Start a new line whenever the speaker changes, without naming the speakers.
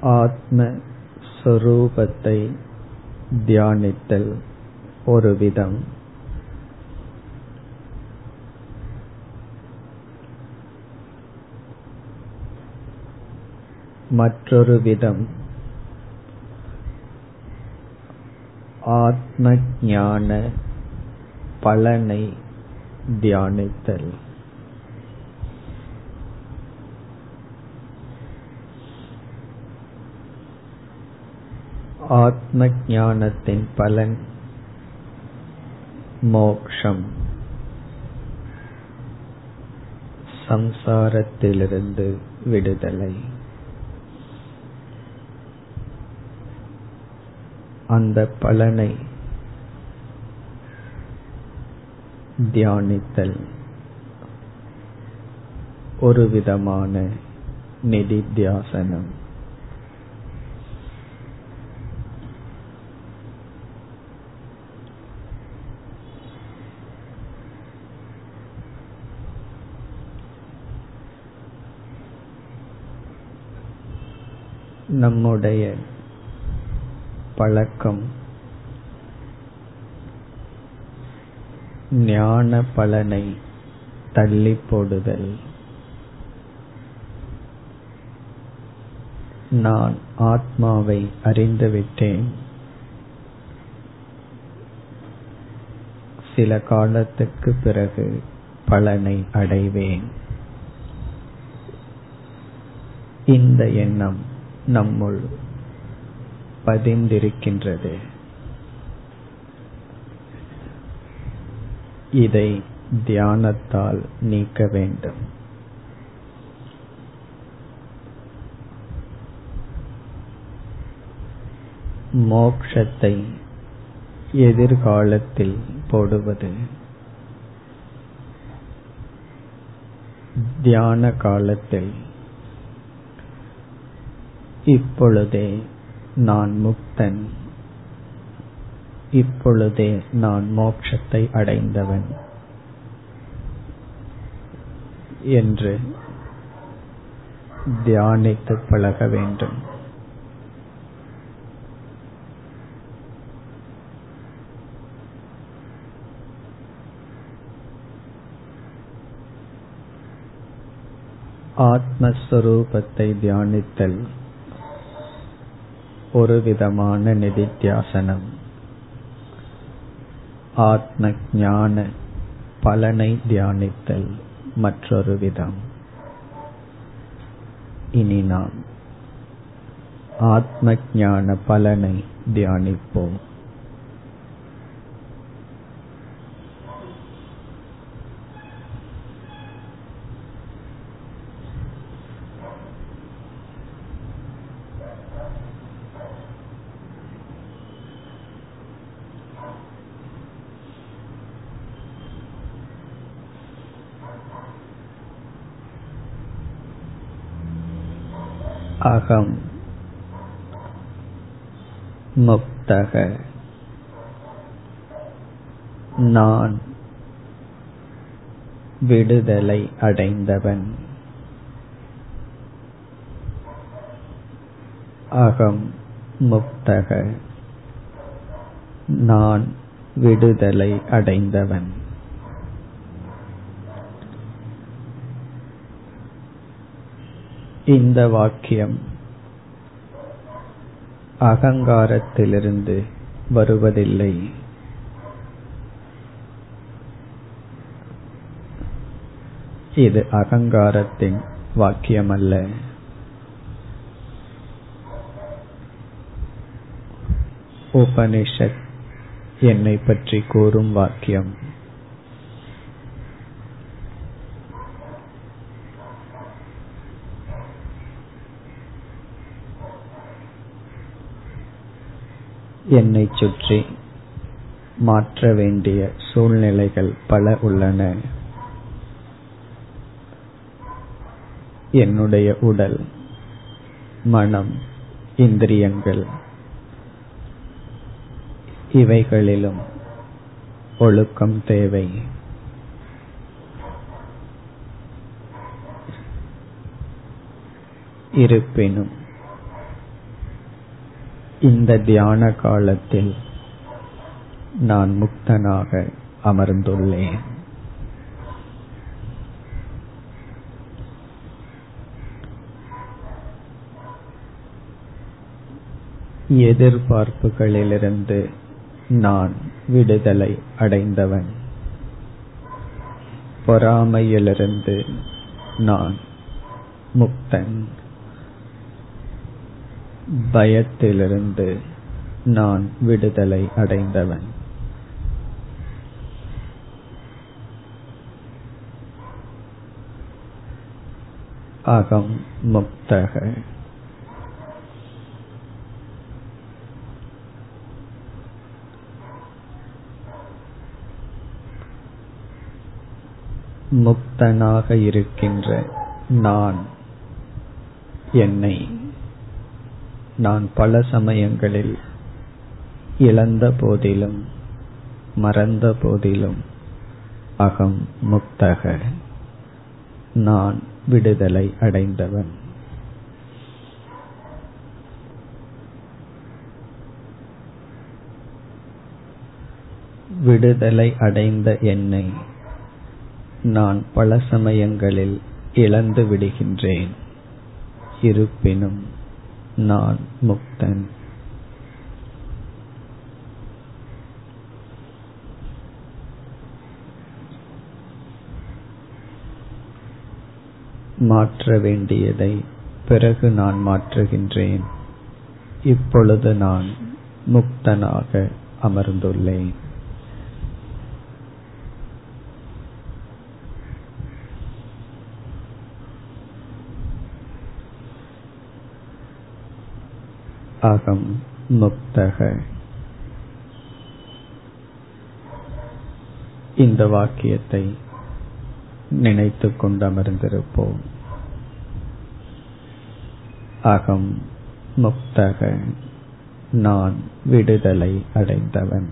ஆத்ம ஸ்வரூபத்தை தியானித்தல் ஒரு விதம். மற்றொரு விதம். ஆத்ம ஞான பலனை தியானித்தல். ஆத்ம ஞானத்தின் பலன் மோக்ஷம். சம்சாரத்திலிருந்து விடுதலை. அந்த பலனை தியானித்தல் ஒரு விதமான நிதித்தியாசனம். நம்முடைய பழக்கம் ஞான பலனை தள்ளி போடுதல். நான் ஆத்மாவை அறிந்துவிட்டேன் சில காலத்துக்கு பிறகு பலனை அடைவேன். இந்த எண்ணம் நம்முள் பதிந்திருக்கின்றது. இதை தியானத்தால் நீக்க வேண்டும். மோக்ஷத்தை எதிர்காலத்தில் போடுவது. தியான காலத்தில் இப்பொழுதே நான் முக்தன். இப்பொழுதே நான் மோட்சத்தை அடைந்தவன். என்று தியானித்து பழக வேண்டும். ஆத்மஸ்வரூபத்தை தியானித்தல். ஒரு விதமான நிதித்தியாசனம். ஆத்ம ஞான பலனை தியானித்தல் மற்றொரு விதம். இனி நாம் ஆத்ம ஞான பலனை தியானிப்போம். அகம் முக்தக. நான் விடுதலை அடைந்தவன். அகம் முக்தக. நான் விடுதலை அடைந்தவன். இந்த வாக்கியம் அகங்காரத்திலிருந்து வருவதில்லை. இது அகங்காரத்தின் வாக்கியமல்ல. உபனிஷத் என்னை பற்றி கூறும் வாக்கியம். என்னை சுற்றி மாற்ற வேண்டிய சூழ்நிலைகள் பல உள்ளன. என்னுடைய உடல் மனம் இந்திரியங்கள் இவைகளிலும் ஒழுக்கம் தேவை. இருப்பினும் இந்த தியான காலத்தில் நான் முக்தனாக அமர்ந்துள்ளேன். எதிர்பார்ப்புகளிலிருந்து நான் விடுதலை அடைந்தவன். பொறாமையிலிருந்து நான் முக்தன். பயத்திலிருந்து நான் விடுதலை அடைந்தவன். அகம் முக்தக. முக்தனாக இருக்கின்ற நான் என்னை நான் பல சமயங்களில் இழந்த போதிலும் மறந்த போதிலும் அகம் முக்தக. நான் விடுதலை அடைந்தவன். விடுதலை அடைந்த என்னை நான் பல சமயங்களில் இழந்து விடுகின்றேன். இருப்பினும் நான் முக்தன். மாற்ற வேண்டியதை பிறகு நான் மாற்றுகின்றேன். இப்பொழுது நான் முக்தனாக அமர்ந்துள்ளேன். அகம் முக்தக இந்த வாக்கியத்தை நினைத்து கொண்டமர்ந்திருப்போம் அகம் முக்தக நான் விடுதலை அடைந்தவன்.